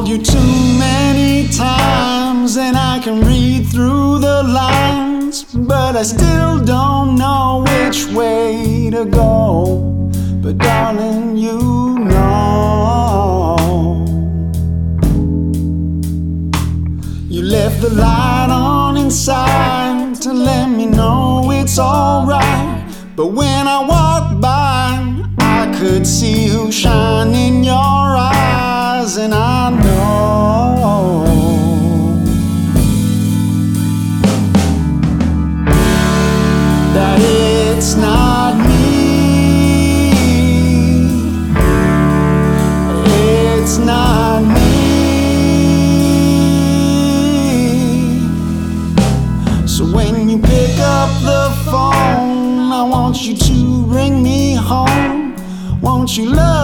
called you too many times, and I can read through the lines, but I still don't know which way to go. But darling, you know. You left the light on inside to let me know it's alright. But when I walked by, I could see who shine in your eyes, and I not me. So when you pick up the phone, I want you to bring me home. Won't you love?